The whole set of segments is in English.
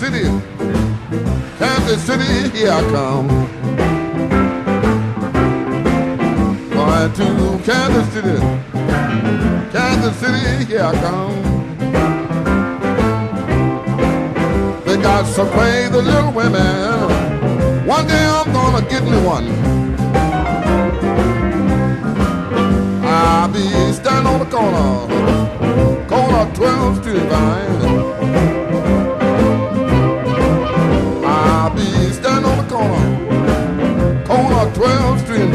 City, Kansas City, here I come. Going to Kansas City, Kansas City, here I come. They got some crazy little women. One day I'm gonna get me one. I'll be standing on the corner, corner 12th Street Vine.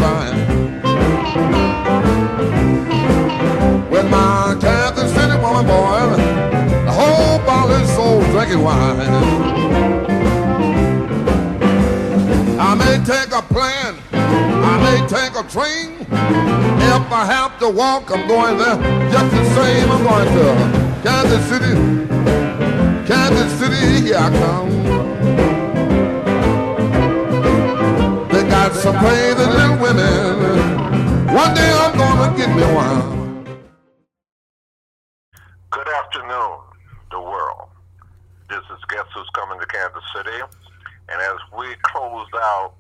12th Street With my Kansas City woman boy, the whole bottle is so drinking wine. I may take a plane, I may take a train. If I have to walk, I'm going there. Just the same, I'm going to Kansas City. Kansas City, here I come. Got some crazy little women. One day I'm gonna get me one. Good afternoon, the world. This is Guess Who's Coming to Kansas City. And as we close out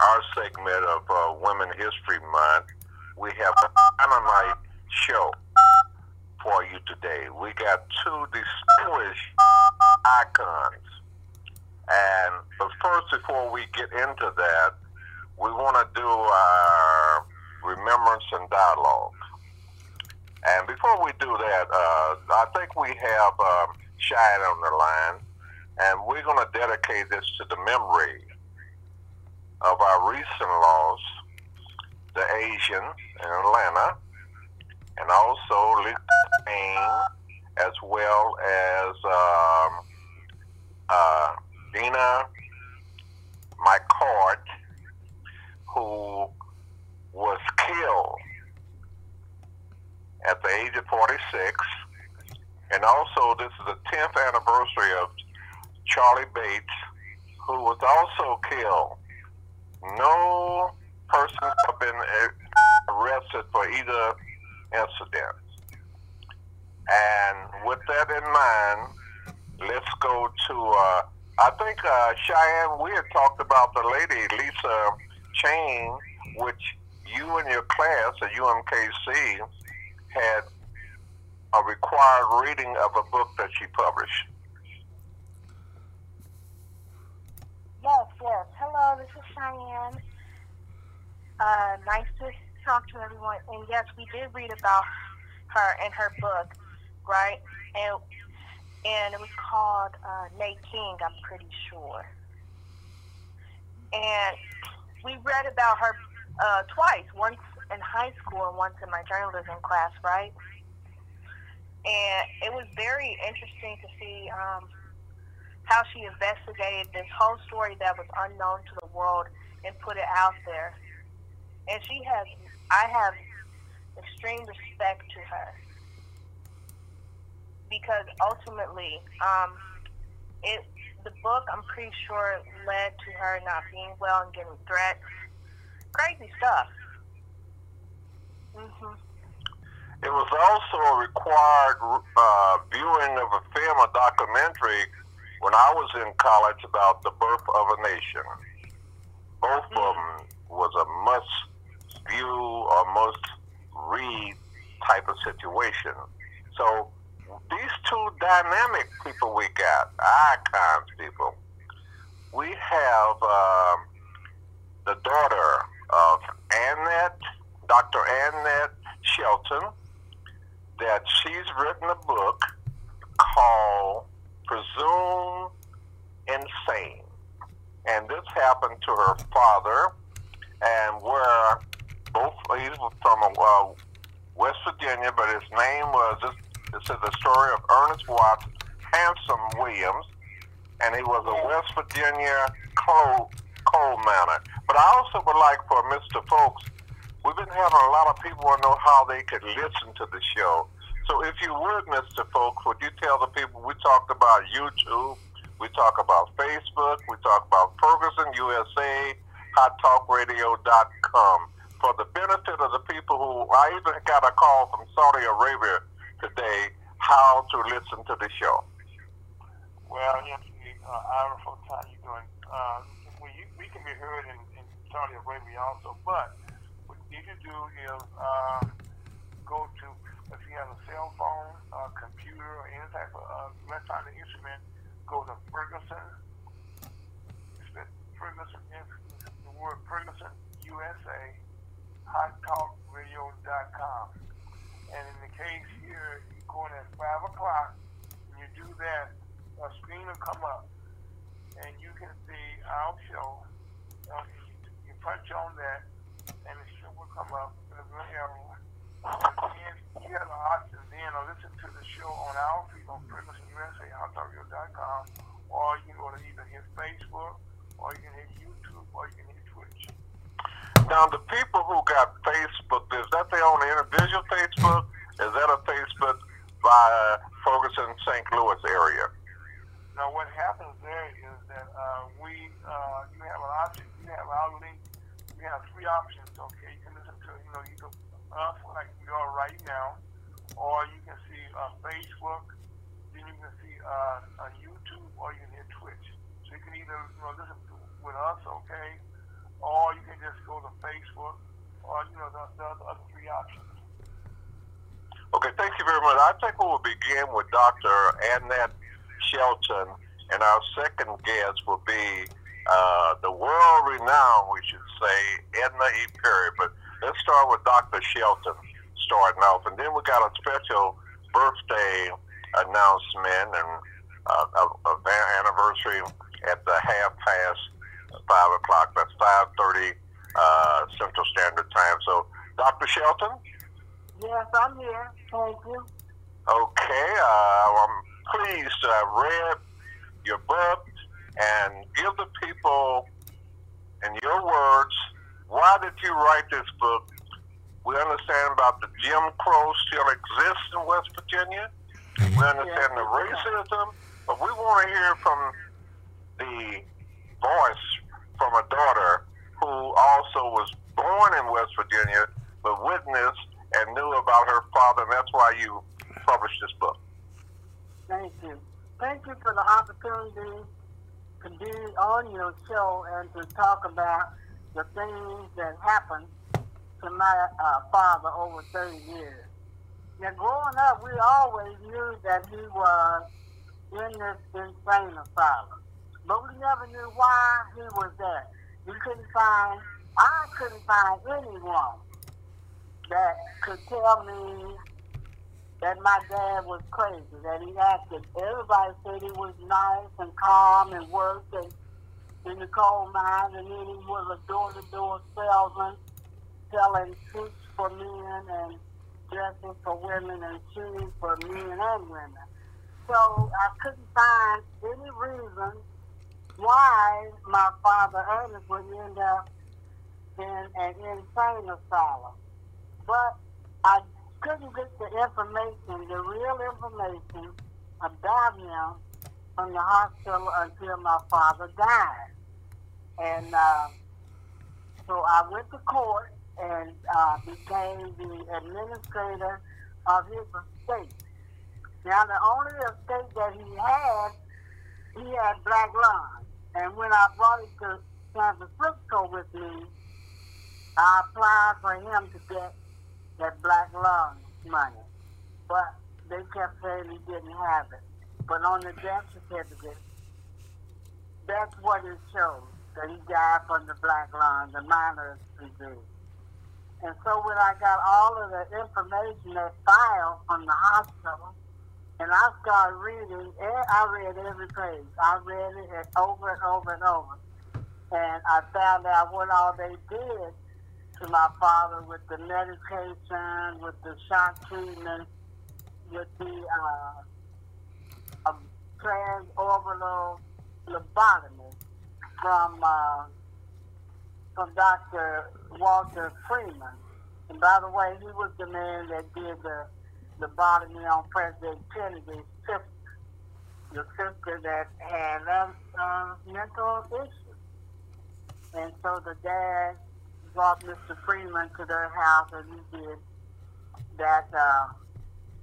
our segment of uh, Women History Month, we have a dynamite show for you today. We got two distinguished icons. And but first, before we get into that, we want to do our remembrance and dialogue. And before we do that, uh, I think we have um, Cheyenne on the line, and we're going to dedicate this to the memory of our recent loss the Asian in Atlanta, and also Payne, as well as um, uh, Dina McCord, who was killed at the age of 46. And also, this is the 10th anniversary of Charlie Bates, who was also killed. No persons have been arrested for either incident. And with that in mind, let's go to, uh, I think, uh, Cheyenne, we had talked about the lady, Lisa Chain, which you and your class at UMKC had a required reading of a book that she published. Yes, yes. Hello, this is Cheyenne. Uh, nice to talk to everyone. And yes, we did read about her in her book, right? And and it was called uh, Nate King, I'm pretty sure. And we read about her uh, twice, once in high school and once in my journalism class, right? And it was very interesting to see um, how she investigated this whole story that was unknown to the world and put it out there and she has I have extreme respect to her because ultimately, um, it the book I'm pretty sure led to her not being well and getting threats, crazy stuff. hmm It was also a required uh, viewing of a film, a documentary, when I was in college about the birth of a nation. Both mm-hmm. of them was a must view or must read type of situation. So these two dynamic people we got, icons people, we have um, the daughter of Annette, Dr. Annette Shelton, that she's written a book called Presume Insane. And this happened to her father, and where both he's from uh, West Virginia, but his name was is the story of Ernest Watts Handsome Williams, and he was a West Virginia coal coal miner. But I also would like for Mr. Folks, we've been having a lot of people want to know how they could listen to the show. So if you would, Mr. Folks, would you tell the people we talked about YouTube, we talk about Facebook, we talk about Ferguson USA, HotTalkRadio.com for the benefit of the people who I even got a call from Saudi Arabia today how to listen to the show. Well, Anthony, uh, Ira, time you're doing. Uh, we, we can be heard in, in Saudi Arabia also, but what you need to do is uh, go to, if you have a cell phone, uh, computer, or any type of uh, electronic instrument, go to Ferguson. Ferguson, the word Ferguson USA, hottalkradio.com. And in the case here, you're going at 5 o'clock, and you do that, a screen will come up, and you can see our show. Uh, you, punch on that, and the show will come up. And you have the option then to listen to the show on our feed on hottalkradio.com, or you can go to either his Facebook, or you can hit YouTube, or you can. Now, the people who got Facebook, is that their own individual Facebook? Is that a Facebook by Ferguson, St. Louis area? Now, what happens there is that uh, we, uh, you have an option, you have our link, you have three options, okay? You can listen to, you know, you can, us like we are right now, or you can see uh, Facebook, then you can see uh, on YouTube, or you can hit Twitch. So you can either, you know, listen to, with us, okay? Or you can just go to Facebook, or you know the, the other three options. Okay, thank you very much. I think we will begin with Dr. Annette Shelton, and our second guest will be uh, the world-renowned, we should say, Edna E. Perry. But let's start with Dr. Shelton starting off, and then we got a special birthday announcement and uh, anniversary at the half past five o'clock. That's five thirty uh, Central Standard Time. So, Dr. Shelton. Yes, I'm here. Thank you. Okay, uh, I'm pleased to have read your book and give the people, in your words, why did you write this book? We understand about the Jim Crow still exists in West Virginia. We understand the racism, but we want to hear from the voice from a daughter who also was born in West Virginia, but witnessed and knew about her father, and that's why you published this book. Thank you. Thank you for the opportunity to be on your show and to talk about the things that happened to my uh, father over 30 years. Now, growing up, we always knew that he was in this insane asylum but we never knew why he was there. We couldn't find, I couldn't find anyone that could tell me that my dad was crazy, that he acted. Everybody said he was nice and calm and worked in the coal mine, and then he was a door-to-door salesman selling suits for men and dresses for women and shoes for men and women. So I couldn't find any reason why my father Ernest would end up in an insane asylum. But I couldn't get the information, the real information about him from the hospital until my father died. And uh, so I went to court and uh, became the administrator of his estate. Now, the only estate that he had, he had black lung. And when I brought it to San Francisco with me, I applied for him to get that black lung money. But they kept saying he didn't have it. But on the death certificate, that's what it shows, that he died from the black lung, the miner disease. And so when I got all of the information, that file from the hospital, and I started reading. and I read every page. I read it over and over and over. And I found out what all they did to my father with the medication, with the shock treatment, with the uh, um, transorbital lobotomy from uh, from Dr. Walter Freeman. And by the way, he was the man that did the lobotomy on President Kennedy's sister, the sister that had uh, mental issues. And so the dad brought Mr. Freeman to their house and he did that uh,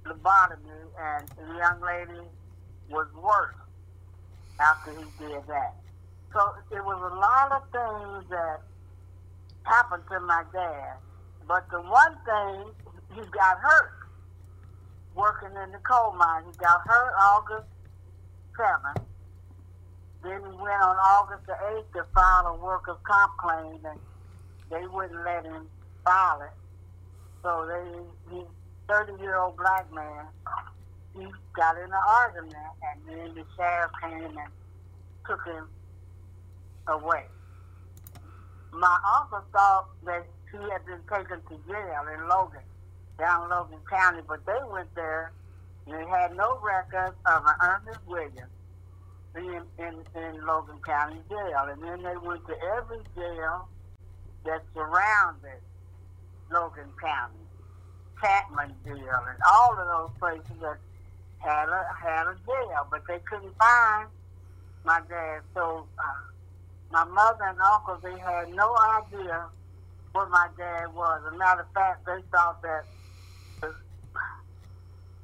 lobotomy and the young lady was worse after he did that. So it was a lot of things that happened to my dad. But the one thing, he got hurt working in the coal mine. He got hurt August 7th. Then he went on August the 8th to file a workers' comp claim, and they wouldn't let him file it. So they, he, 30-year-old black man, he got in an argument, and then the sheriff came and took him away. My uncle thought that he had been taken to jail in Logan, down Logan County, but they went there and they had no record of an Ernest Williams being in, in Logan County jail. And then they went to every jail that surrounded Logan County, Chapman jail, and all of those places that had a had a jail, but they couldn't find my dad. So uh, my mother and uncle they had no idea what my dad was. As a matter of fact, they thought that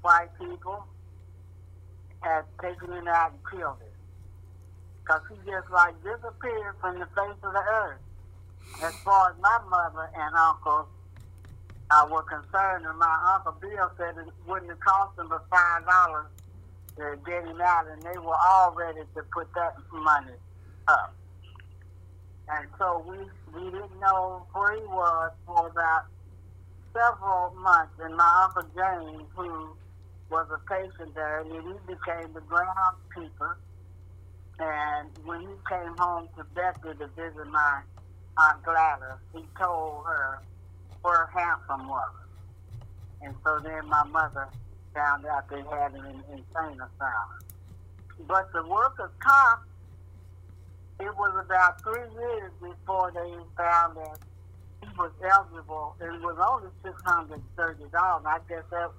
white people had taken him out and killed him. Because he just like disappeared from the face of the earth. As far as my mother and uncle uh, were concerned, and my uncle Bill said it wouldn't have cost them but five dollars to get him out, and they were all ready to put that money up. And so we we didn't know where he was for about several months. And my uncle James, who was a patient there, and he became the groundskeeper. And when he came home to Bethany to visit my Aunt Gladys, he told her where Handsome was. And so then my mother found out they had him in insane asylum. But the workers' comp, it was about three years before they found that he was eligible. It was only six hundred thirty dollars. I guess that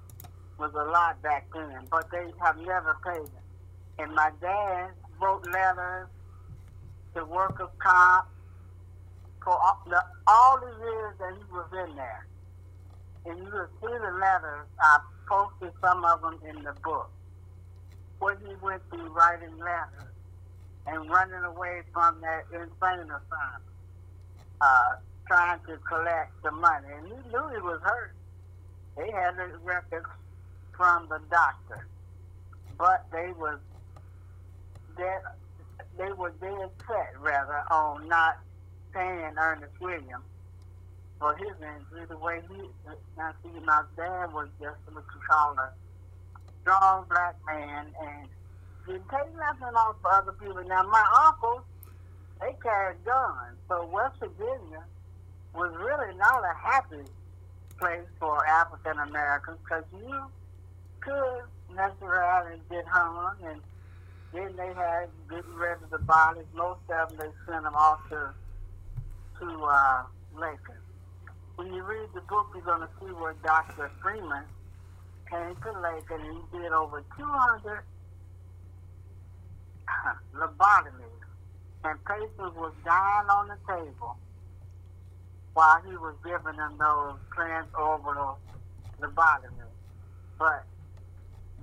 was a lot back then, but they have never paid it. And my dad wrote letters to workers' comp for all the, all the years that he was in there. And you will see the letters. I posted some of them in the book. Where he went through writing letters and running away from that insane asylum, uh, trying to collect the money. And he knew he was hurt. They had the records from the doctor, but they was dead. They were dead set rather on not paying Ernest Williams for his injury the way he. Now see, my dad was just what you call a strong black man and didn't take nothing off for other people. Now my uncles, they carried guns, so West Virginia was really not a happy place for African Americans because you could mess around and get hung, and then they had getting rid of the bodies. Most of them they sent them off to to uh, Lincoln. When you read the book, you're going to see where Dr. Freeman came to Lincoln and he did over 200 lobotomies, and patients was dying on the table while he was giving them those transorbital lobotomies. But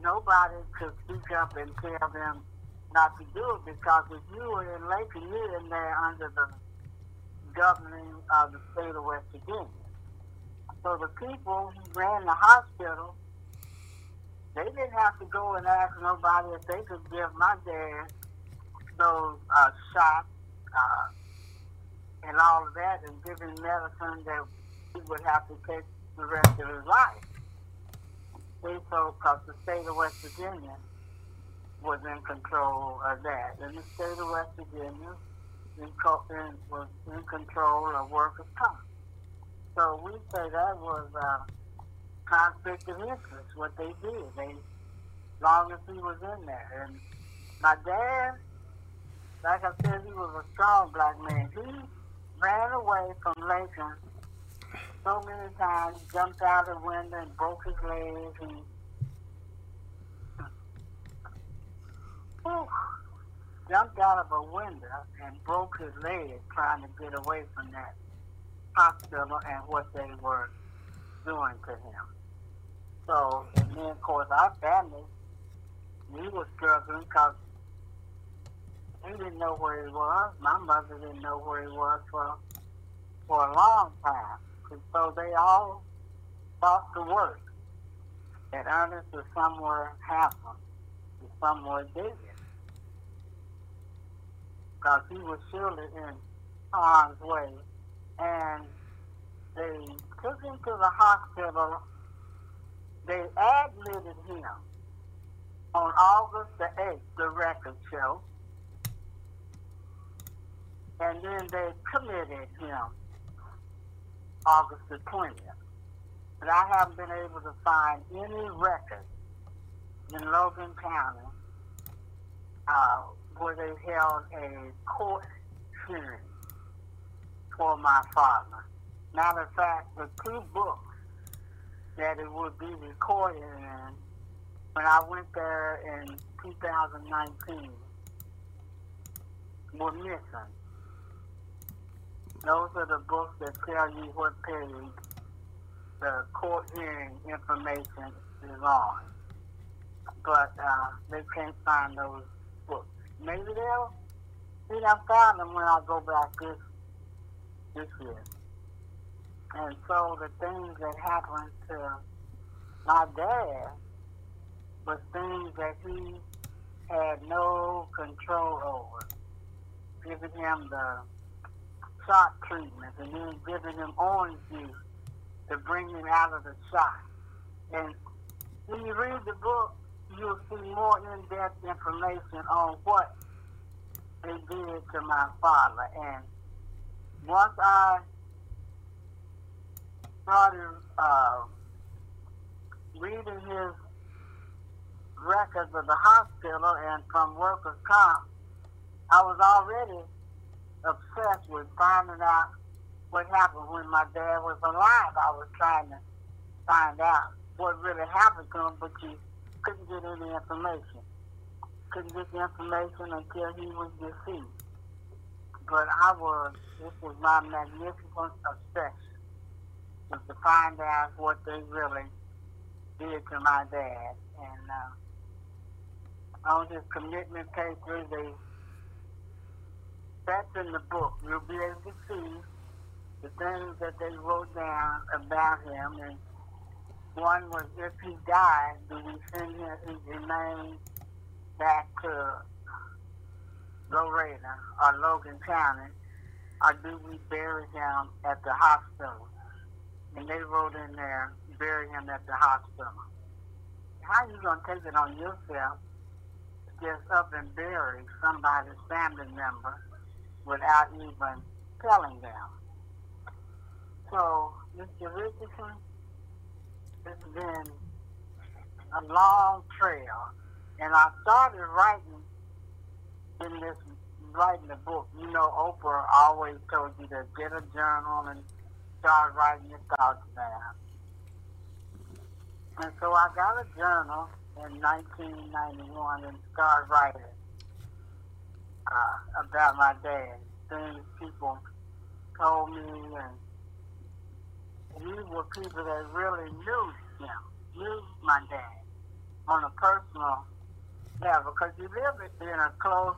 nobody could speak up and tell them not to do it because if you were in Lincoln, you're in there under the governing of the state of West Virginia. So the people who ran the hospital, they didn't have to go and ask nobody if they could give my dad those uh, shots uh, and all of that and give him medicine that he would have to take the rest of his life. They so because the state of West Virginia was in control of that. And the state of West Virginia in, in, was in control of workers' comp. So we say that was uh, conflict of interest, what they did. They, long as he was in there. And my dad, like I said, he was a strong black man. He ran away from Lincoln so many times, jumped out the window and broke his leg. He, whew, jumped out of a window and broke his leg trying to get away from that hospital and what they were doing to him. So, and then of course our family, we were struggling because he didn't know where he was. My mother didn't know where he was for for a long time. And so they all thought to work that Ernest was somewhere happen, somewhere dead. Because he was surely in harm's way. And they took him to the hospital. They admitted him on August the 8th, the record show. And then they committed him August the 20th. But I haven't been able to find any record in Logan County uh, where they held a court hearing for my father. Matter of fact, the two books that it would be recorded in when I went there in 2019 were missing. Those are the books that tell you what page the court hearing information is on. But uh, they can't find those books. Maybe they'll see I found them when I go back this this year. And so the things that happened to my dad was things that he had no control over. Giving him the shock treatment and then giving him orange juice to bring him out of the shock. And when you read the book, you'll see more in-depth information on what they did to my father. And once I started uh, reading his records of the hospital and from workers' comp, I was already obsessed with finding out what happened when my dad was alive. I was trying to find out what really happened to him, but you couldn't get any information. Couldn't get the information until he was deceased. But I was, this was my magnificent obsession, was to find out what they really did to my dad. And uh, on his commitment papers, they that's in the book. You'll be able to see the things that they wrote down about him. And one was if he died, do we send his, remains back to Lorena or Logan County, or do we bury him at the hospital? And they wrote in there, bury him at the hospital. How you gonna take it on yourself just up and bury somebody's family member without even telling them. So, Mr. Richardson, it's been a long trail, and I started writing in this writing the book. You know, Oprah always told you to get a journal and start writing your thoughts down. And so I got a journal in 1991 and started writing uh, about my dad. Things people told me, and these were people that really knew him, knew my dad on a personal level. Because you live in a close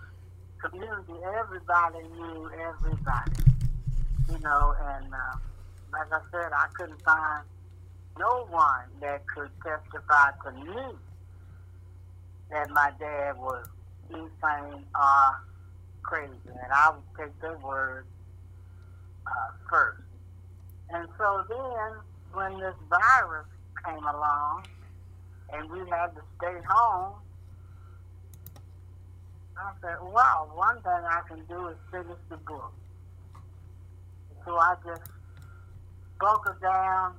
community, everybody knew everybody, you know. And uh, like I said, I couldn't find no one that could testify to me that my dad was insane or crazy, and I would take their word uh, first. And so then, when this virus came along, and we had to stay home, I said, wow, one thing I can do is finish the book. So I just broke it down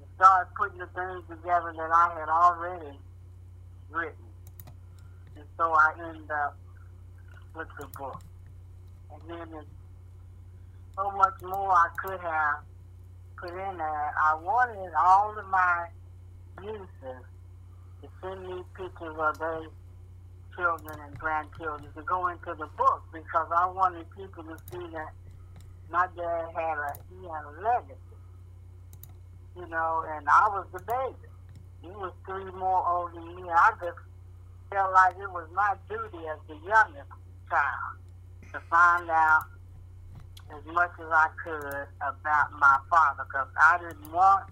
and started putting the things together that I had already written. And so I ended up with the book. And then there's so much more I could have put in there. I wanted all of my nieces to send me pictures of their children and grandchildren to go into the book because I wanted people to see that my dad had a he had a legacy. You know, and I was the baby. He was three more older than me. I just felt like it was my duty as the youngest child to find out as much as I could about my father because I didn't want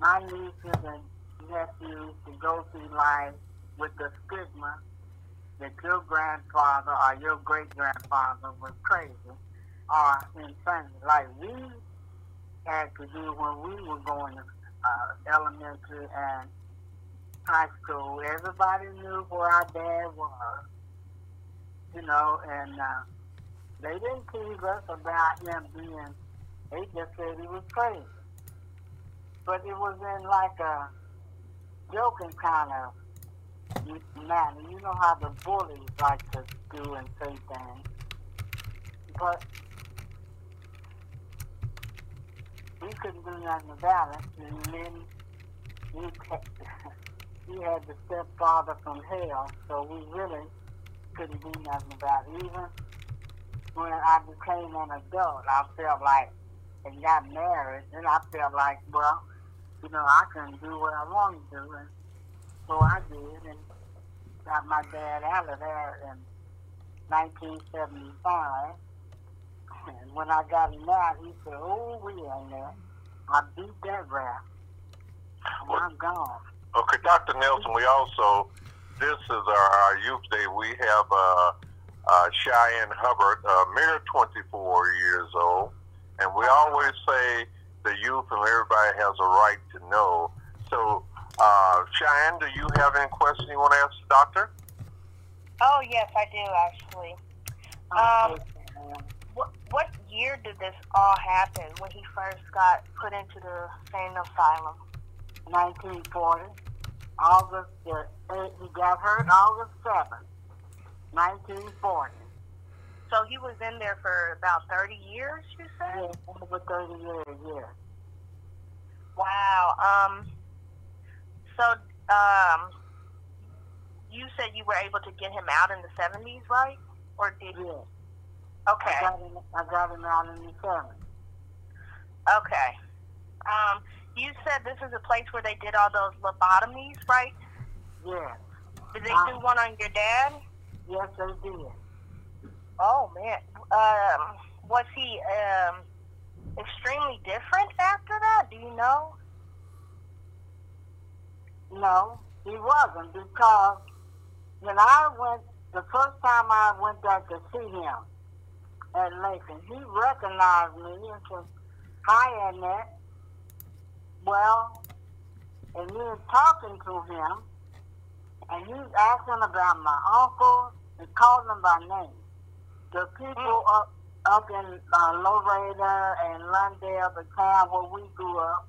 my nieces and nephews to go through life with the stigma that your grandfather or your great grandfather was crazy or insane, like we had to do when we were going to uh, elementary and high school. Everybody knew where our dad was, you know, and uh, they didn't tease us about him being, they just said he was crazy. But it was in like a joking kind of manner. You know how the bullies like to do and say things. But we couldn't do nothing about it. And then we, we had the stepfather from hell, so we really couldn't do nothing about it. Even when I became an adult, I felt like, and got married, and I felt like, well, you know, I can do what I want to do. And so I did, and got my dad out of there in 1975. And when I got him out, he said, oh, we in there. I beat that rap. Well, I'm gone. Okay, Dr. Nelson, we also, this is our, our youth day. We have uh, uh, Cheyenne Hubbard, uh, mere 24 years old. And we always say the youth and everybody has a right to know. So, uh, Cheyenne, do you have any questions you want to ask the doctor? Oh yes, I do actually. Um, what what year did this all happen? When he first got put into the sane asylum? 1940, August, the, uh, he got hurt August 7th, 1940. So he was in there for about thirty years. You said? Yeah, over 30 years, yeah. Wow. Um. So um, you said you were able to get him out in the seventies, right? Or did you? Yeah. I Okay. got him, I got him out in the 70s. Okay. Um, you said this is a place where they did all those lobotomies, right? Yeah. Did they Uh, do one on your dad? Yes, they did. Oh man. Um, was he um extremely different after that? Do you know? No, he wasn't because when I went, the first time I went back to see him at Lincoln, he recognized me and said, Hi, Annette. Well, and he was talking to him, and he was asking about my uncle and called him by name. The people up up in uh, Lorado and Lundale, the town where we grew up,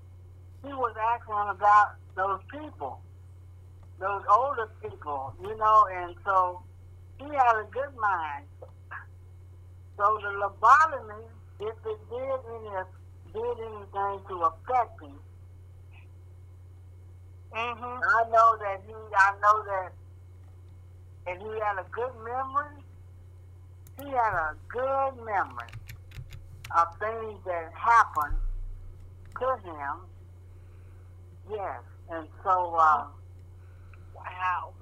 he was asking about those people, those older people, you know, and so he had a good mind. So the lobotomy, if it did any did anything to affect him, Mm-hmm. I know that he, I know that, and he had a good memory. He had a good memory of things that happened to him. Yes, and so uh, Wow.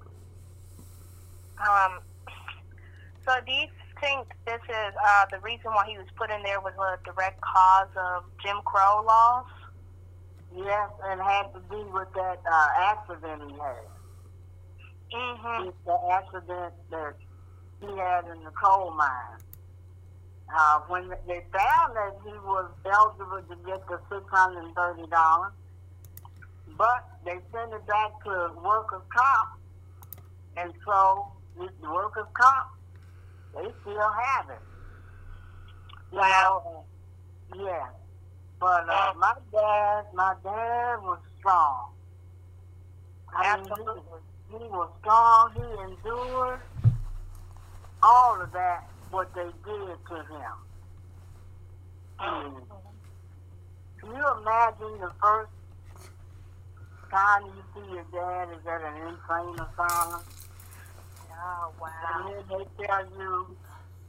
Um. So do you think this is uh, the reason why he was put in there was a direct cause of Jim Crow laws? Yes, and had to do with that uh, accident he had. Mm-hmm. It's the accident that he had in the coal mine. Uh, when they found that he was eligible to get the six hundred and thirty dollars, but they sent it back to workers' comp, and so with the workers' comp, they still have it. Wow. know, yeah. But uh, my dad, my dad was strong. I mean, he- Absolutely. he was strong. He endured all of that, what they did to him. I can you imagine the first time you see your dad is at an insane asylum? Oh wow. And then they tell you,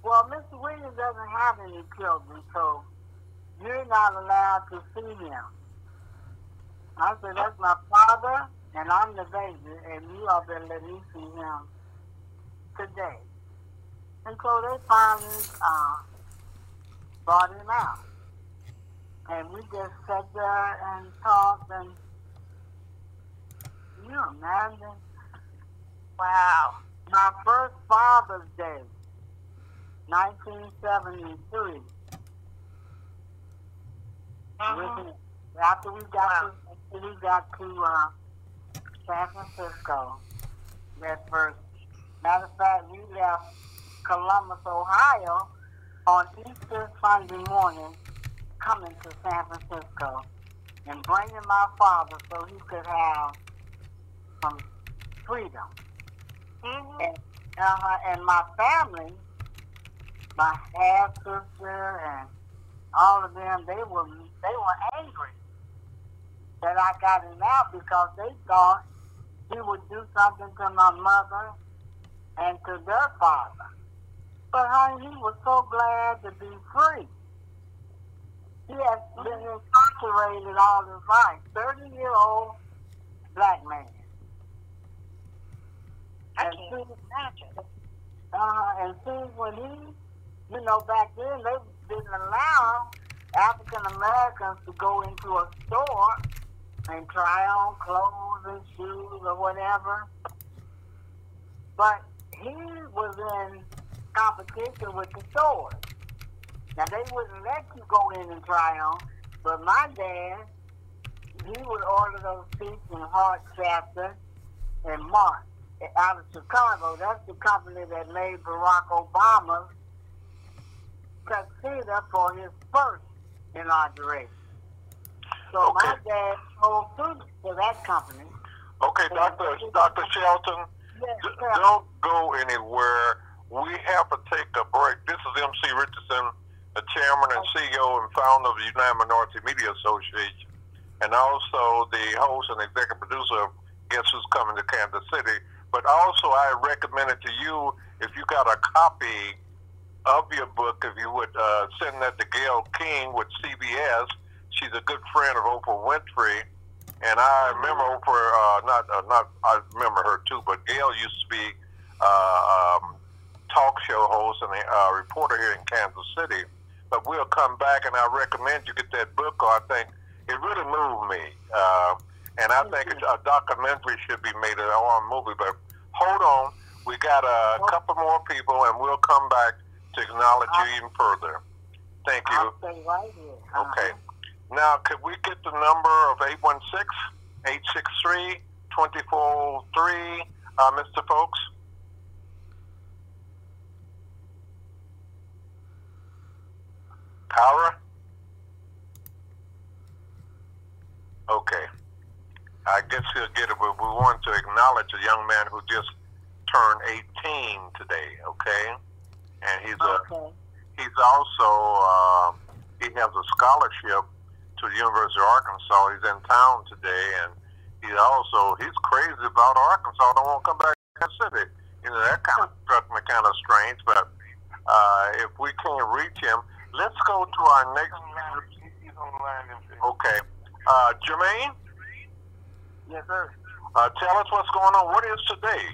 well, Mr. Williams doesn't have any children, so you're not allowed to see him. I said, that's my father, and I'm the baby, and you all better let me see him today. And so they finally uh, brought him out. And we just sat there and talked and you imagine Wow. my first Father's Day, 1973. With- After we got to, after we got to uh, San Francisco, that first. Matter of fact, we left Columbus, Ohio, on Easter Sunday morning, coming to San Francisco and bringing my father so he could have some freedom. Mhm. And, uh, and my family, my half sister and all of them, they were they were angry that I got him out because they thought he would do something to my mother and to their father. But honey, he was so glad to be free. He has been incarcerated all his life. Thirty year old black man. I And can't see- imagine. uh, and see, when he, you know, back then they didn't allow African Americans to go into a store and try on clothes and shoes or whatever. But he was in competition with the stores. Now they wouldn't let you go in and try on, but my dad, he would order those seats in Hart Schaffner and Mark out of Chicago. That's the company that made Barack Obama's tuxedo for his first inauguration. So my Okay. dad sold suits for that company. Okay, Doctor Doctor Shelton, Yes, d- don't go anywhere. We have to take a break. This is MC Richardson, the chairman and CEO and founder of the United Minority Media Association, and also the host and executive producer of Guess Who's Coming to Kansas City. But also, I recommend it to you if you got a copy of your book, if you would uh, send that to Gayle King with CBS. She's a good friend of Oprah Winfrey. And I remember Oprah, uh, not uh, not I remember her too, but Gail used to be uh, um, talk show host and a uh, reporter here in Kansas City. But we'll come back, and I recommend you get that book. Or I think it really moved me, uh, and I think a documentary should be made or a movie. But hold on, we got a couple more people, and we'll come back to acknowledge you even further. Thank you. I'll stay right here. Uh-huh. Okay. Now, could we get the number of 816-863-2403, uh, Mr. Folks? Power? Okay. I guess he'll get it, but we want to acknowledge a young man who just turned 18 today, okay? And he's a Okay. he's also uh, he has a scholarship to the University of Arkansas. He's in town today, and he also he's crazy about Arkansas. Don't want to come back to the city. You know that kind of struck me kind of strange. But uh, if we can't reach him, let's go to our next. Okay, uh, Jermaine, Yes, sir. uh, tell us what's going on. What is today?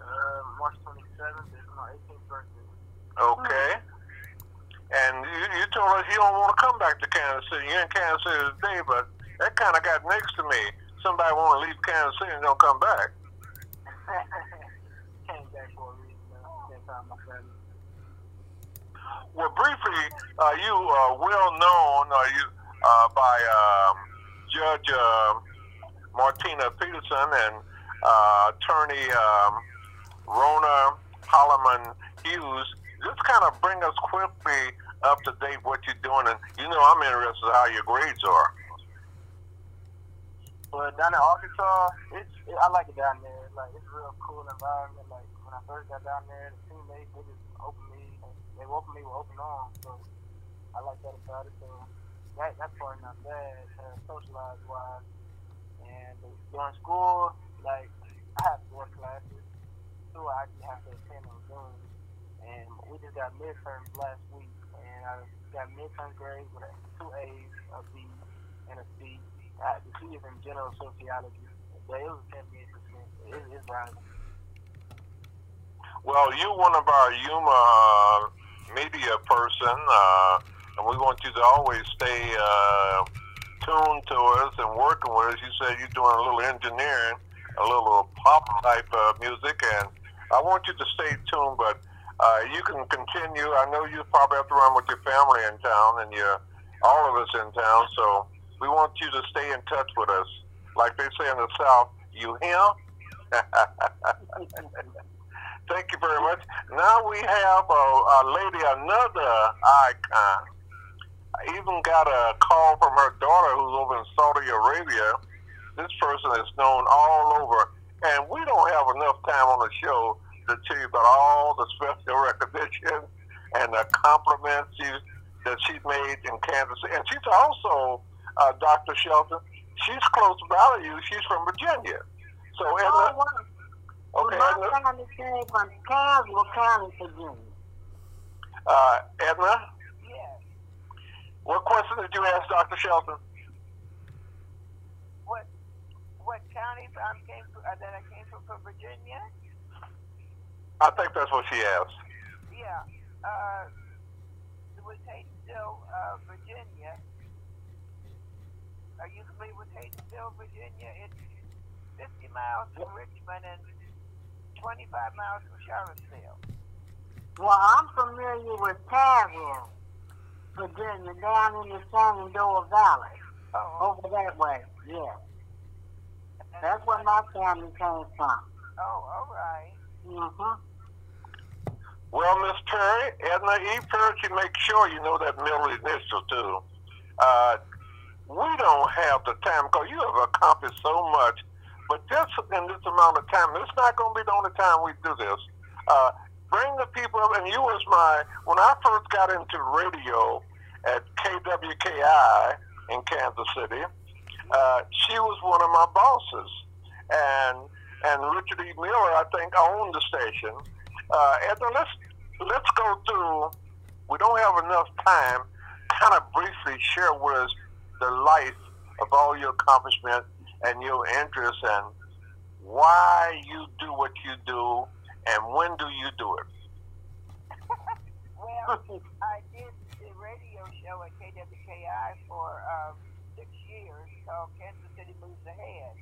Uh, March 27th is my 18th birthday. Okay. And you, you told us you don't want to come back to Kansas City. You're in Kansas City today, but that kind of got next to me. Somebody want to leave Kansas City and don't come back. Came back for a reason. man. Spent time with my family. Well, briefly, uh, you are well known uh, you, uh, by um, Judge uh, Martina Peterson and uh, Attorney um, Rona Holloman Hughes. Just kind of bring us quickly up to date what you're doing, and you know I'm interested in how your grades are. But down in Arkansas, it's it, I like it down there. Like it's a real cool environment. Like when I first got down there, the teammates they just opened me. They welcomed me with open arms. So I like that about it. So that that part not bad, uh, socialize wise. And during school, like I have four classes, two I actually have to attend on Zoom. And we just got midterms last week, and I got midterm grades with two A's, a B, and a C. Uh, the C is in general sociology. But it was 78%. It, it's rising. Well, you're one of our Yuma uh, media person, uh, and we want you to always stay uh, tuned to us and working with us. You said you're doing a little engineering, a little pop type uh, music, and I want you to stay tuned. But uh, you can continue. I know you probably have to run with your family in town, and you all of us in town. So we want you to stay in touch with us, like they say in the South. You hear? Thank you very much. Now we have a, a lady, another icon. I even got a call from her daughter who's over in Saudi Arabia. This person is known all over, and we don't have enough time on the show to tell you about all the special recognition and the compliments she, that she made in Kansas And she's also, uh, Dr. Shelton, she's close by you. She's from Virginia. So, Edna, Oh, wow. okay, well, Edna, my family came from Tazewell County, Virginia. uh, Edna, Yes. what question did you ask Dr. Shelton? What what county I came from, uh, that I came from from Virginia? I think that's what she asked. Yeah. Uh, it was Haydenville, uh, Virginia. Are you familiar with Haydenville, Virginia? It's 50 miles from Richmond and 25 miles from Charlottesville. Well, I'm familiar with Tazewell, Virginia, down in the Shenandoah Valley, Oh, over that way. Yeah, that's where my family came from. oh, all right. Mm-hmm. Well, Miss Perry, Edna E. Perry, you make sure you know that middle initial too. Uh, we don't have the time because you have accomplished so much, but just in this amount of time, it's not going to be the only time we do this. Uh, bring the people and you was my when I first got into radio at KWKI in Kansas City. Uh, she was one of my bosses, and and Richard E. Miller, I think, owned the station. Uh, Edna, let's let's go through. We don't have enough time. Kind of briefly share with us the life of all your accomplishments and your interests and why you do what you do and when do you do it. Well, I did the radio show at KWKI for um, six years called Kansas City Moves Ahead.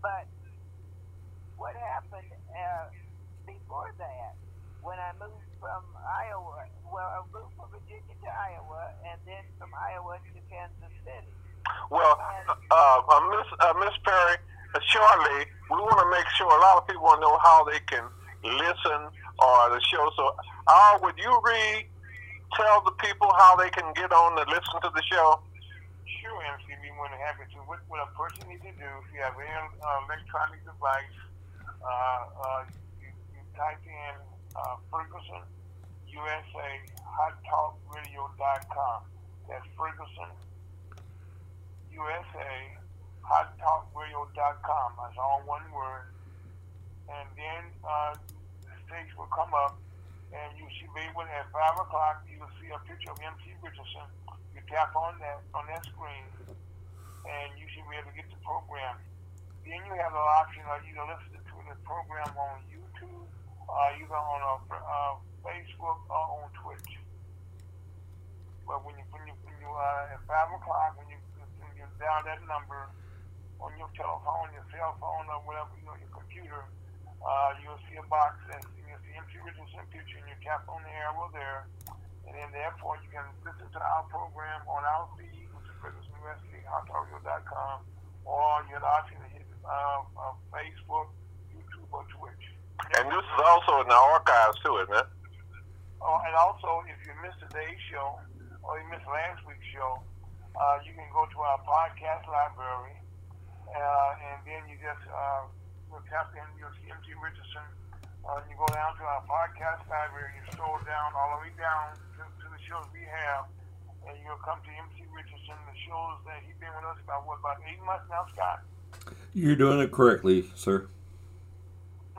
But what happened uh, before that, when I moved from Iowa, well, I moved from Virginia to Iowa, and then from Iowa to Kansas City. Well, uh, uh, Miss uh, Miss Perry, uh, shortly we want to make sure a lot of people know how they can listen or the show. So, Al, would you read? Tell the people how they can get on to listen to the show. Sure, MC, be more than happy to. What, what a person needs to do, if you have any uh, electronic device, uh, uh, you, you type in uh, Ferguson, USA, hottalkradio.com. That's Ferguson, USA, hottalkradio.com. That's all one word. And then uh, the stage will come up, and you should be able, at 5 o'clock, you will see a picture of MC Richardson. You tap on that on that screen, and you should be able to get the program. Then you have the option of either listening to the program on YouTube, uh, either on uh, uh, Facebook or on Twitch. But when you when you when you uh, at five o'clock when you when you dial that number on your telephone, your cell phone, or whatever you know, your computer, uh, you'll see a box that you'll see MC Richardson picture, and you tap on the arrow there, and then therefore you can listen to our program on our feed, which is Ferguson USA, hotaudio.com, or you have the option hit uh, uh, Facebook, YouTube, or Twitch. And this is also in the archives too, isn't it? Oh, and also, if you missed today's show or you missed last week's show, uh, you can go to our podcast library, uh, and then you just uh, will tap in. You'll see MC Richardson. Uh, you go down to our podcast library. You scroll down all the way down to, to the shows we have, and you'll come to MC Richardson. The shows that he's been with us about what about eight months now, Scott. You're doing it correctly, sir.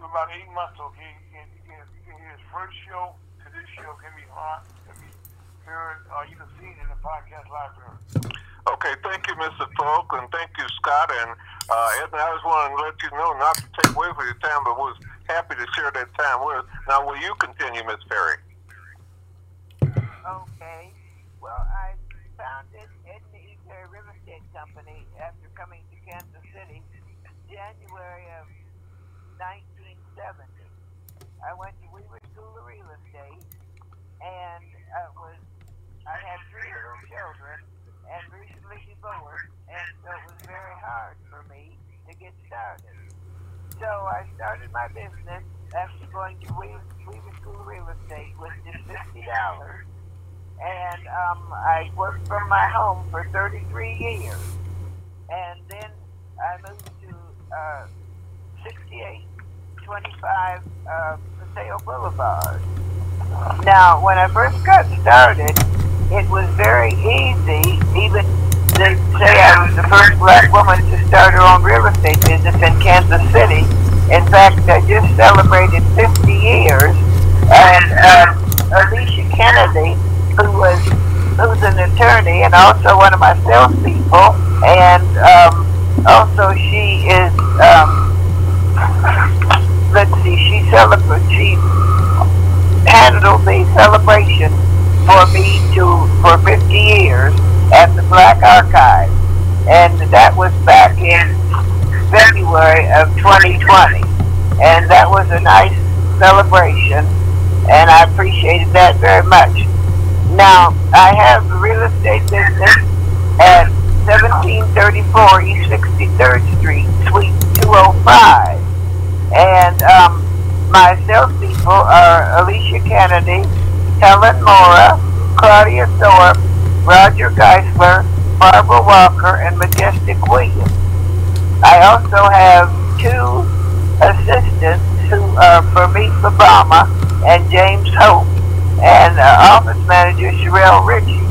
About eight months, okay? You can, you can, you can hear his first show to this show can be on, can be heard, or you can see it in the podcast library. Okay, thank you, Mr. Folk, and thank you, Scott. And uh, Edna, I just wanted to let you know, not to take away from your time, but was happy to share that time with us. Now, will you continue, Miss Perry? Okay. Well, I founded Edna E. Perry Real Estate Company after coming to Kansas City January of 1970. I went to Weaver School of Real Estate, and I was I had three little children and recently divorced, and so it was very hard for me to get started. So I started my business after going to Weaver, Weaver School of Real Estate with just fifty dollars and um, I worked from my home for 33 years. And then I moved to uh, 6825 uh, Paseo Boulevard. Now, when I first got started, it was very easy, even to say I was the first black woman to start her own real estate business in Kansas City. In fact, I just celebrated 50 years, and uh, Alicia Kennedy who was who's an attorney and also one of my salespeople, and um, also she is um, let's see, she celebrated she handled the celebration for me to for 50 years at the Black Archive, and that was back in February of 2020, and that was a nice celebration, and I appreciated that very much. Now, I have a real estate business at 1734 East 63rd Street, Suite 205. And um, my salespeople are Alicia Kennedy, Helen Mora, Claudia Thorpe, Roger Geisler, Barbara Walker, and Majestic Williams. I also have two assistants who are Permise Obama and James Hope and uh, office manager Sherelle Ritchie.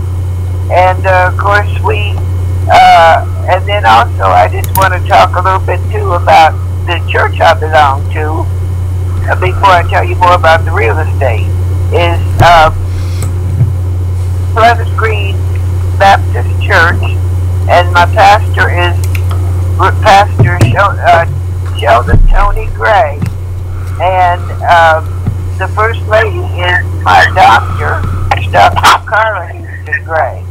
And uh, of course we, uh, and then also I just want to talk a little bit too about the church I belong to. Uh, before I tell you more about the real estate, is uh, Pleasant Green Baptist Church, and my pastor is Pastor Shel- uh, Sheldon Tony Gray, and. Um, the first lady is my doctor, Dr. Carla Houston Gray.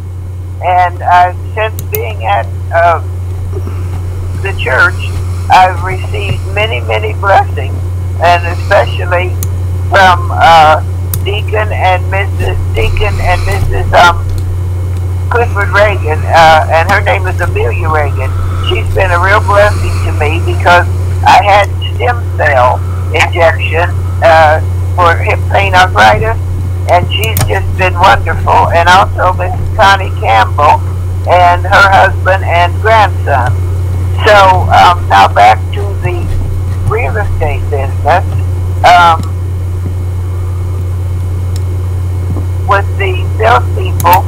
And uh, since being at uh, the church, I've received many, many blessings, and especially from uh, Deacon and Mrs. Deacon and Mrs. Um, Clifford Reagan, uh, and her name is Amelia Reagan. She's been a real blessing to me because I had stem cell injection uh, for hip pain arthritis, and she's just been wonderful. And also Miss Connie Campbell and her husband and grandson. So um, now back to the real estate business. Um, with the salespeople,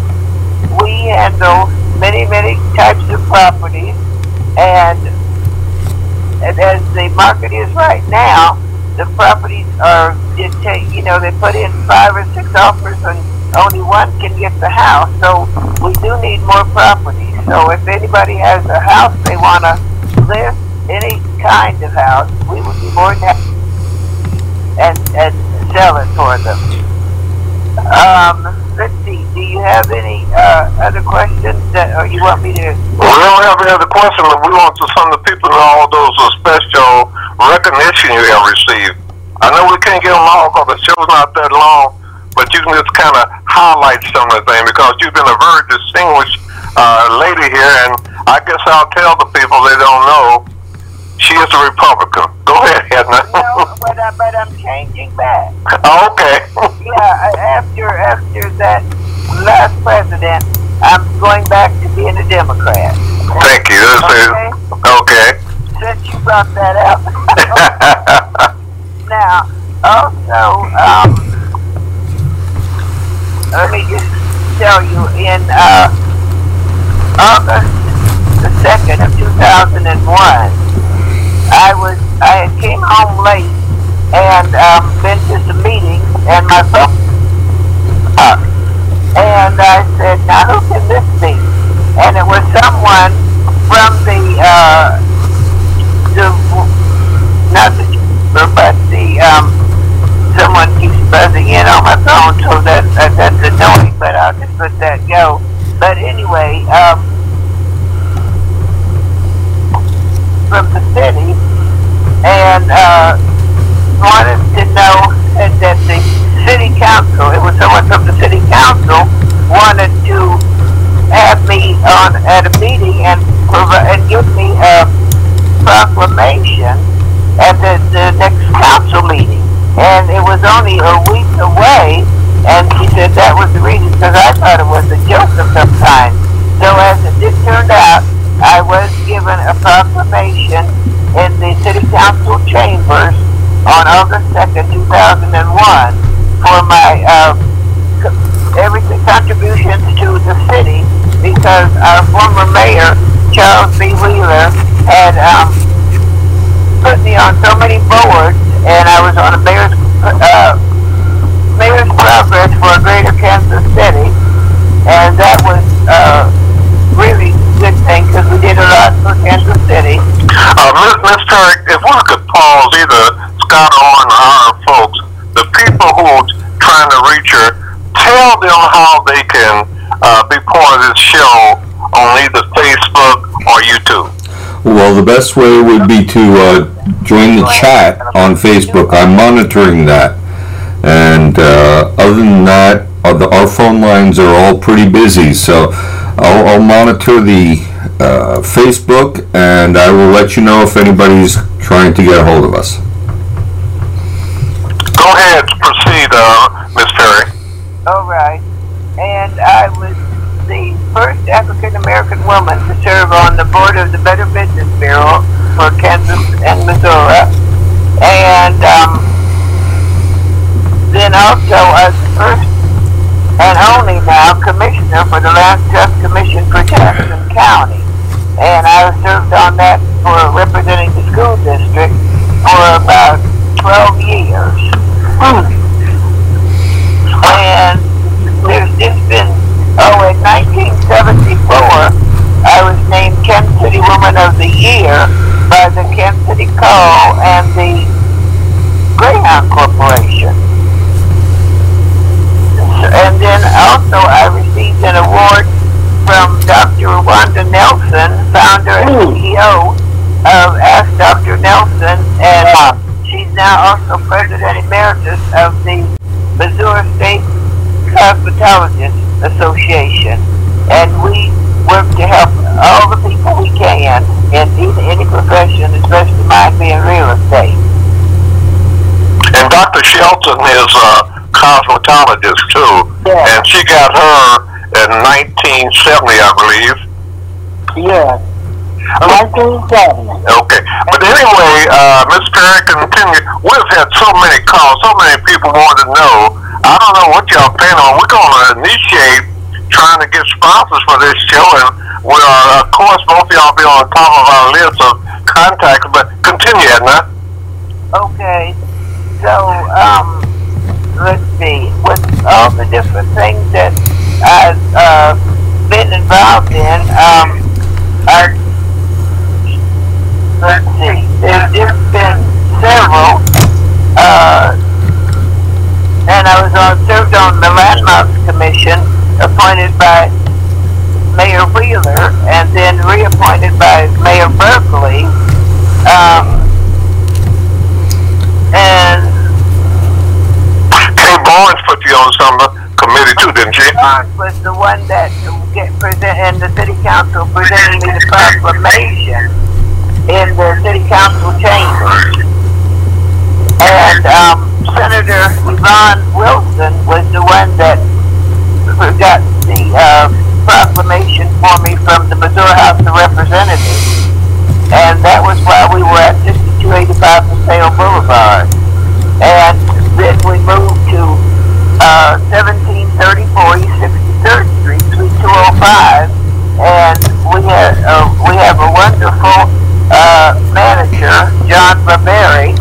we handle many, many types of properties, and, and as the market is right now, the properties are. You know, they put in five or six offers, and only one can get the house. So we do need more properties. So if anybody has a house they want to list, any kind of house, we would be more than happy and and sell it for them. Um, let's see. Do you have any uh, other questions that, or you want me to? Well, we don't have any other questions, but we want to send the people know all those special recognition you have received. I know we can't get them all because the show's not that long, but you can just kind of highlight some of the things because you've been a very distinguished uh, lady here, and I guess I'll tell the people they don't know. She is a Republican. Go ahead, Edna. no, but, uh, but I'm changing back. okay. yeah, after after that last president, I'm going back to being a Democrat. Thank you. Okay. okay. Since you brought that up. now, also, um, let me just tell you, in uh, August the 2nd of 2001, I was, I came home late and um, been to some meetings, and my phone up. And I said, now who can this be? And it was someone from the, uh, the not the but the someone keeps buzzing in on my phone, so that that's annoying. But I'll just let that go. But anyway, um, from the city, and uh, wanted to know that the city council, it was someone from the city council, wanted to have me on at a meeting and and give me a proclamation at the, the next council meeting. And it was only a week away, and she said that was the reason, because I thought it was a joke of some kind. So as it did turn out, I was given a proclamation in the city council chambers on August 2nd, 2001 for my uh, contributions to the city because our former mayor, Charles B. Wheeler, had um, put me on so many boards, and I was on a mayor's uh, mayor's progress for a Greater Kansas City, and that was uh, really good thing because we did a lot for Kansas City. Uh, Ms. Ms. Turk, if we could pause either Scott or our folks, the people who are trying to reach her, tell them how they can uh, be part of this show on either Facebook or YouTube. Well, the best way would be to uh, join the chat on Facebook. I'm monitoring that. And uh, other than that, uh, our phone lines are all pretty busy. So I'll, I'll monitor the uh, Facebook and I will let you know if anybody's trying to get a hold of us. Go ahead, proceed, uh, Ms. Perry. All right. And I was the first African American woman to serve on the board of the Better Business Bureau for Kansas and Missouri. And um, then also as the first and only now commissioner for the Land Trust Commission for Jackson County. And I served on that for representing the school district for about 12 years. And there's just been, oh, in 1974, I was named Kansas City Woman of the Year by the Kansas City Call and the Greyhound Corporation. And then also I received an award from Dr. Wanda Nelson, founder and CEO of Ask Dr. Nelson, and she's now also president emeritus of the Missouri State Cosmetologists Association. And we work to help all the people we can in any, any profession, especially mine being real estate. And Dr. Shelton is a cosmetologist too. Yeah. And she got her in 1970, I believe. Yes. 1970. Okay. But anyway, uh, Ms. Perry, continue. We've had so many calls, so many people want to know. I don't know what y'all plan on. We're going to initiate trying to get sponsors for this show, and we are, of course, both of y'all be on top of our list of contacts. But continue, Edna. Okay. So, um, let's see. With all the different things that I've uh, been involved in, um, let's see. There's been several, uh, and I was on, served on the Landmarks Commission, appointed by Mayor Wheeler, and then reappointed by Mayor Berkley. Um, and Kay Barnes put you on some committee too, didn't she? Mark was the one that get present, and the city council presented me the proclamation in the city council chamber, And um, Senator Yvonne Wilson was the one that got the uh, proclamation for me from the Missouri House of Representatives. And that was while we were at 6285 Paseo Boulevard. And then we moved to uh, 1734 East 63rd Street, Suite 205, and we have uh, we have a wonderful uh, manager, John Barberi,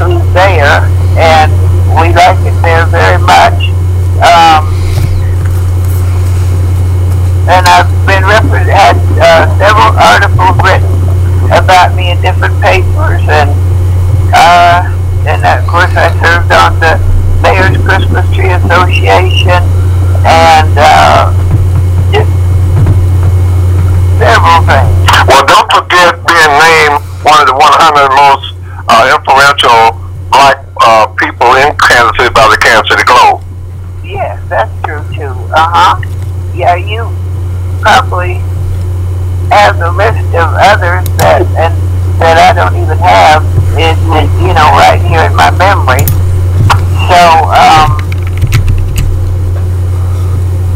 who's there, and we like it there very much. Um, and I've been refer- had uh, several articles written about me in different papers, and uh, and of course I served on the Mayor's Christmas Tree Association, and uh, just several things. Well, don't forget being named one of the 100 most uh, influential black uh, people in Kansas City by the Kansas City Globe. Yes, that's true too. Uh huh. Yeah, you probably have the list of others that and that I don't even have in you know right here in my memory. So um,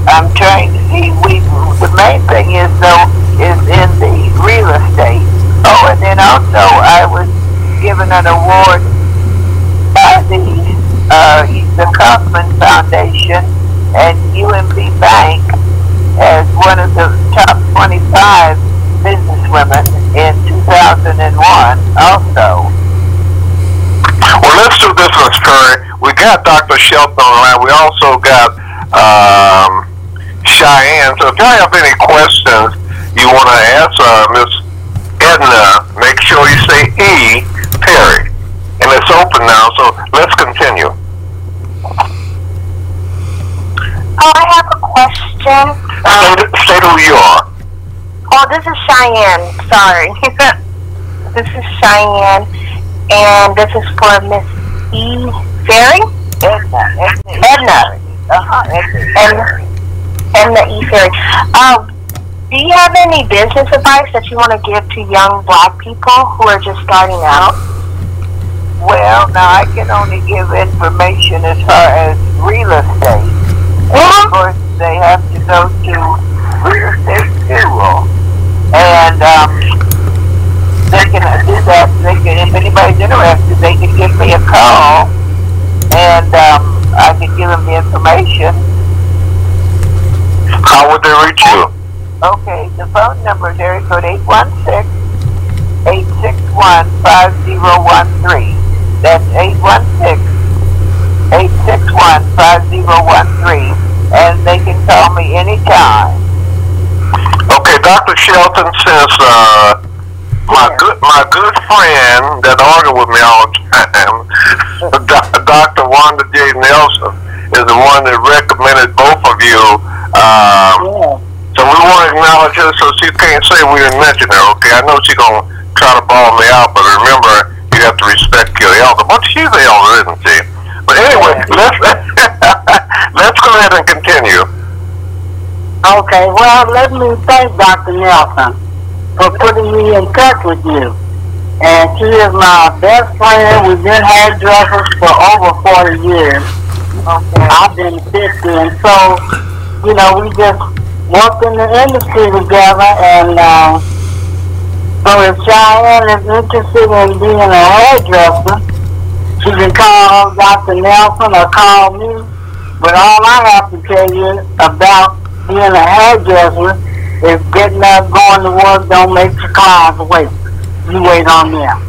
I'm trying to see. We the main thing is though is in the real estate. Oh, and then also I was given an award by the uh, the Kauffman Foundation and UMB Bank as one of the top 25 businesswomen in 2001 also. Well, let's do this, Miss Curry. We got Dr. Shelton line. We also got um, Cheyenne. So if y'all have any questions you want to ask Miss Edna, make sure you say E. Perry. And it's open now, so let's continue. Oh, I have a question. State, state who you are. Oh, this is Cheyenne. Sorry. this is Cheyenne, and this is for Miss E. Ferry. Edna. Edna. Uh-huh. Edna. And Edna E. Ferry. Um, do you have any business advice that you want to give to young black people who are just starting out? Well, now I can only give information as far as real estate. And of course, they have to go to real estate school, and um, they can do that. They can, if anybody's interested, they can give me a call, and um, I can give them the information. How would they reach you? Okay, the phone number is area code 816 861 5013. That's 816 861 5013. And they can call me anytime. Okay, Dr. Shelton, says, uh, my good my good friend that argued with me all the time, Dr. Wanda J. Nelson, is the one that recommended both of you. Um, so we want to acknowledge her so she can't say we didn't mention her, okay? I know she's going to try to ball me out, but remember, you have to respect your elder. But she's the elder, isn't she? But anyway, let's, let's go ahead and continue. Okay, well, let me thank Dr. Nelson for putting me in touch with you. And she is my best friend. We've been hairdressers for over 40 years. Okay. I've been 50, and so, you know, we just worked in the industry together, and uh, so if Cheyenne is interested in being a hairdresser, she can call Dr. Nelson or call me. But all I have to tell you about being a hairdresser is getting up, going to work, don't make your clients wait. You wait on them.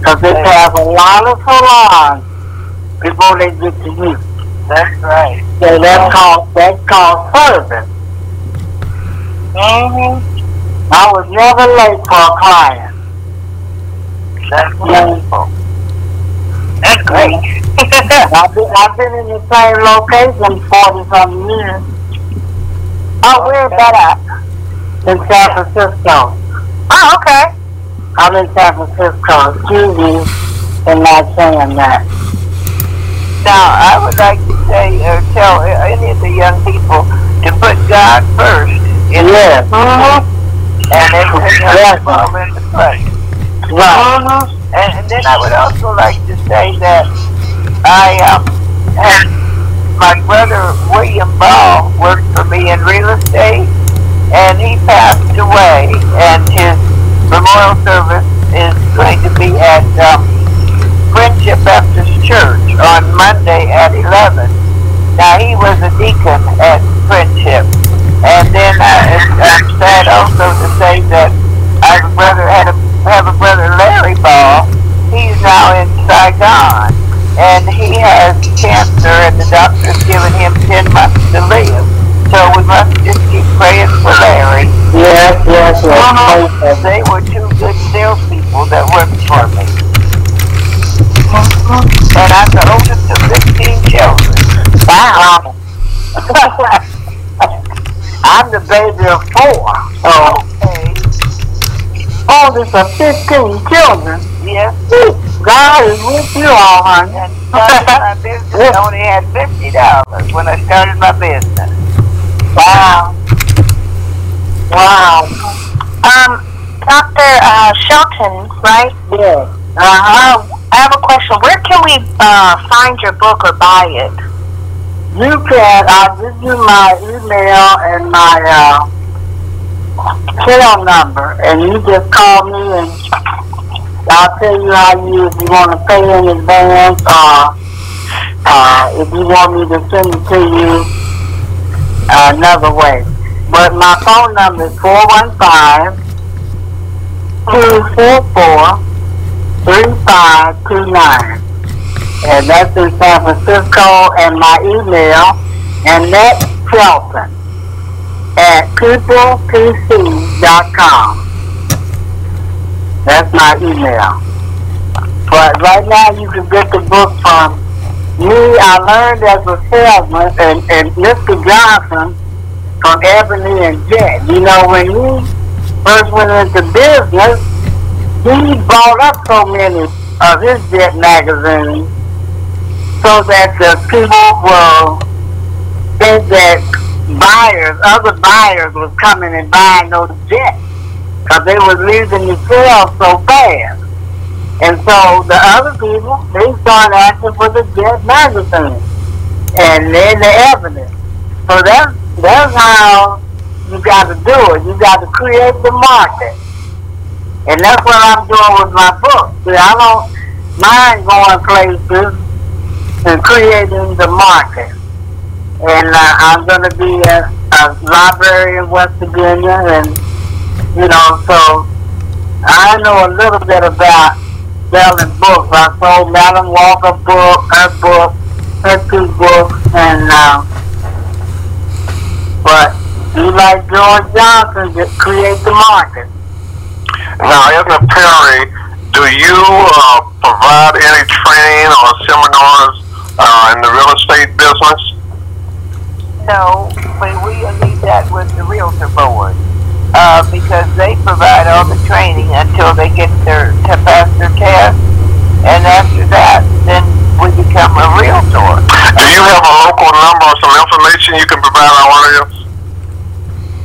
Because they have a lot of salons before they get to you. That's right. So that's called, that's called service. Mm-hmm. I was never late for a client. That's wonderful. That's great. I've been, I've been in the same location 40 something years Oh, where's that at? in San Francisco. Oh, okay. I'm in San Francisco. Excuse me for not saying that. Now, I would like to say or tell any of the young people to put God first in Yes. And everything else Yes. will fall into place. Right. And, and then I would also like to say that I um, had my brother William Ball worked for me in real estate, and he passed away, and his memorial service is going to be at um, Friendship Baptist Church on Monday at 11. Now, he was a deacon at Friendship. And then I, I'm sad also to say that I have a brother, had a, have a brother, Larry Ball. He's now in Saigon. And he has cancer, and the doctor's given him 10 months to live. So we must just keep praying for Larry. Yes, yes, yes. They were two good salespeople that worked for me. And I'm the oldest of 15 children. Wow. I'm the baby of four. Oh, Okay. oldest of 15 children. Yes. God is with you all, honey. And started my business. I only had fifty dollars when I started my business. Wow. Wow. Um, Dr. Uh, Shelton, right? Yeah. Uh-huh. I have a question. Where can we uh, find your book or buy it? You can, I'll give you my email and my uh, cell number, and you just call me and I'll tell you how you, if you want to pay in advance or uh, if you want me to send it to you another way. But my phone number is 415 244 3529. And that's in San Francisco. And my email, Annette Shelton at peoplepc.com. That's my email. But right now you can get the book from me. I learned as a salesman and, and Mr. Johnson from Ebony and Jet. You know, when he first went into business, he bought up so many of his Jet magazines so that the people will think that buyers, other buyers was coming and buying those Jets because they was leaving the sales so fast. And so the other people, they started asking for the Jet magazine and then the evidence. So that's, that's how you got to do it. You got to create the market. And that's what I'm doing with my book. See, I don't mind going places and creating the market. And uh, I'm going to be a, a library in West Virginia, and you know, so I know a little bit about selling books. I sold Madam Walker book, her book, her two books, and uh, but you like George Johnson, just create the market. Now, Edna Perry, do you uh, provide any training or seminars uh, in the real estate business? No, but we leave that with the realtor board. Uh, because they provide all the training until they get their to pass their test, and after that, then we become a realtor. Do you have a local number or some information you can provide our audience?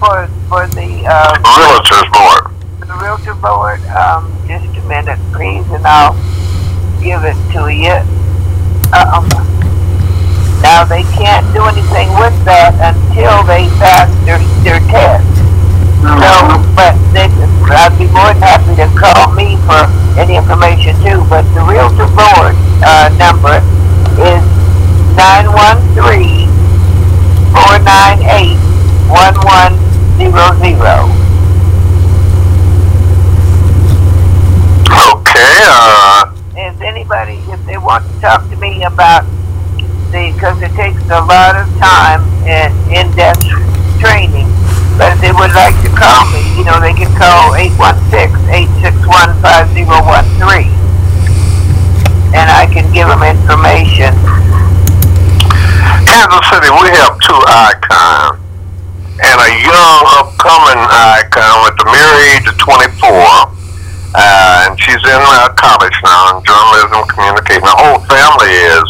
For for the uh, Realtors board. the realtor board, um, just a minute, please, and I'll give it to you. Um, now they can't do anything with that until they pass their their test. So, but they, I'd be more than happy to call me for any information too. But the realtor board uh, number is nine one three four nine eight one one zero zero. Okay, uh, If anybody, they want to talk to me about the, because it takes a lot of time and in-depth training. But if they would like to call me, you know, they can call 816-861-5013. And I can give them information. Kansas City, we have two icons. And a young, upcoming icon with the mere age of 24. Uh, and she's in uh, college now in journalism communication. The whole family is.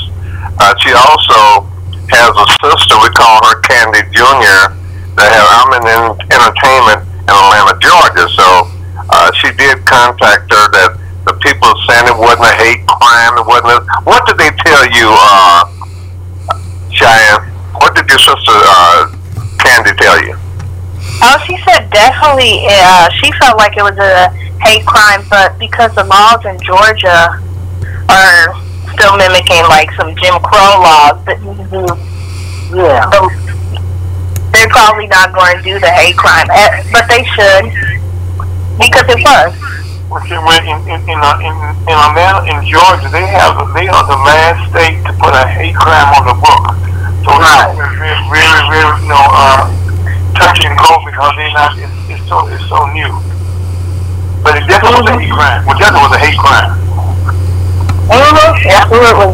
Uh, she also has a sister, we call her Candy Jr., that have, I'm in, in entertainment in Atlanta, Georgia. So uh, she did contact her that the people saying it wasn't a hate crime. It wasn't. A, what did they tell you, uh, Cheyenne? What did your sister uh, Candy tell you? Oh, she said definitely. Uh, she felt like it was a hate crime, but because the laws in Georgia are still mimicking like some Jim Crow laws, that Yeah. the, they're probably not going to do the hate crime, eh, but they should because it was. Well, see, in in in, uh, in in Atlanta, in Georgia, they have they are the last state to put a hate crime on the book. So Right. it's really, really, really, you know, uh, touch and go because they not it's, it's so it's so new. But it definitely was a hate crime. Well, definitely was a hate crime. Mm-hmm. Absolutely.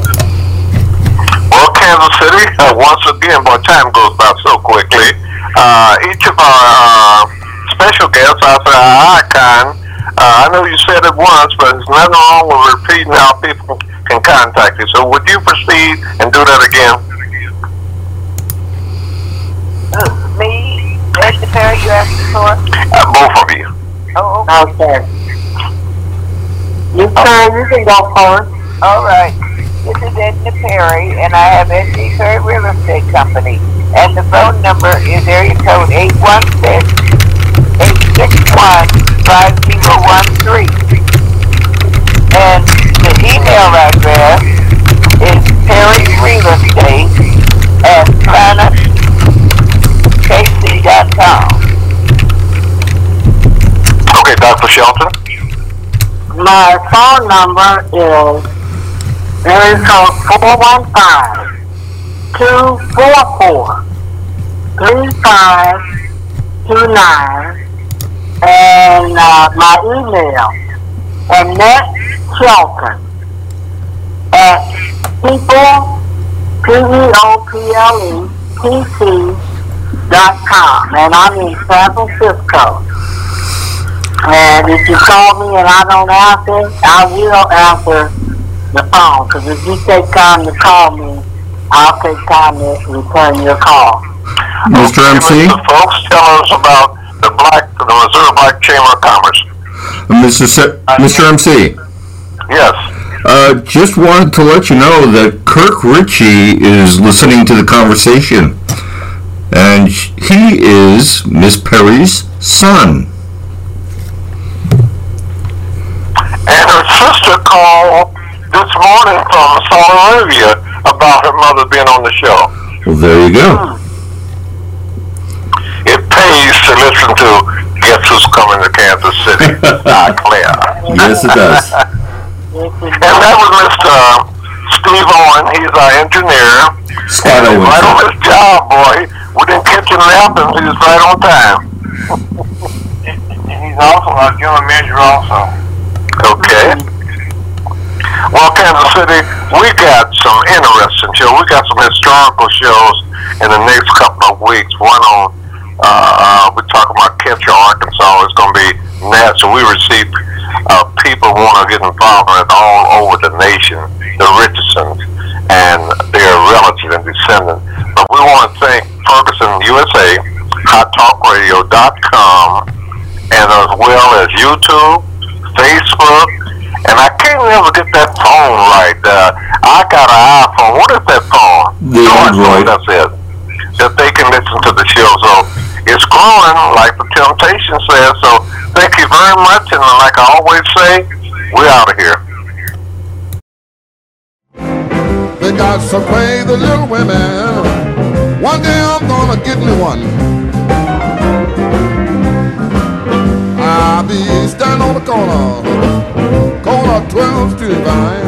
Well, Kansas City, uh, once again, boy, time goes by so quickly. Uh, each of our uh, special guests, our, our icon, Uh, I know you said it once, but there's nothing wrong with repeating how people can contact you. So would you proceed and do that again? Uh, me, Edna Perry, you asking for? Uh, both of you. Oh, Okay. You can, you can go first. all right. This is Edna Perry, and I have Edna Perry Real Estate Company. And the phone number is area code 816-861-5013. And the email address is Perry Real Estate at planetkc.com. Shelton. My phone number is area code four one five two four four three five two nine, and uh, my email Annette Shelton at people p e o p l e p c dot com, and I'm in San Francisco. And if you call me and I don't answer, I will answer the phone. Because if you take time to call me, I'll take time to return your call. Mr. MC? The folks tell us about the Black, the Missouri Black Chamber of Commerce. Mr. Se- Mr. MC? Yes. Uh, just wanted to let you know that Kirk Ritchie is listening to the conversation. And he is Miss Perry's son. And her sister called this morning from Saudi Arabia about her mother being on the show. Well, there you go. It pays to listen to Guess Who's Coming to Kansas City. Ah, Claire. Yes, it does. And that was Mr. Steve Owen. He's our engineer. Scott He's right on his job, boy. We didn't catch him napping. He was right on time. And he's also our general manager also. Okay. Well, Kansas City, we got some interesting shows. We got some historical shows in the next couple of weeks. One on, uh, uh, we're talking about Ketcher, Arkansas. It's going to be national. We receive uh, people want to get involved in all over the nation, the Richardsons and their relatives and descendants. But we want to thank Ferguson USA, HotTalkRadio.com, and as well as YouTube, Facebook, and I can't never get that phone right. Uh, I got an iPhone. What is that phone? The Android. That's it. That they can listen to the show. So it's growing, like the Temptation says. So thank you very much. And like I always say, we're out of here. They got some the little women. One day I'm gonna get me one. I'll be standing on the corner, corner 12th Street.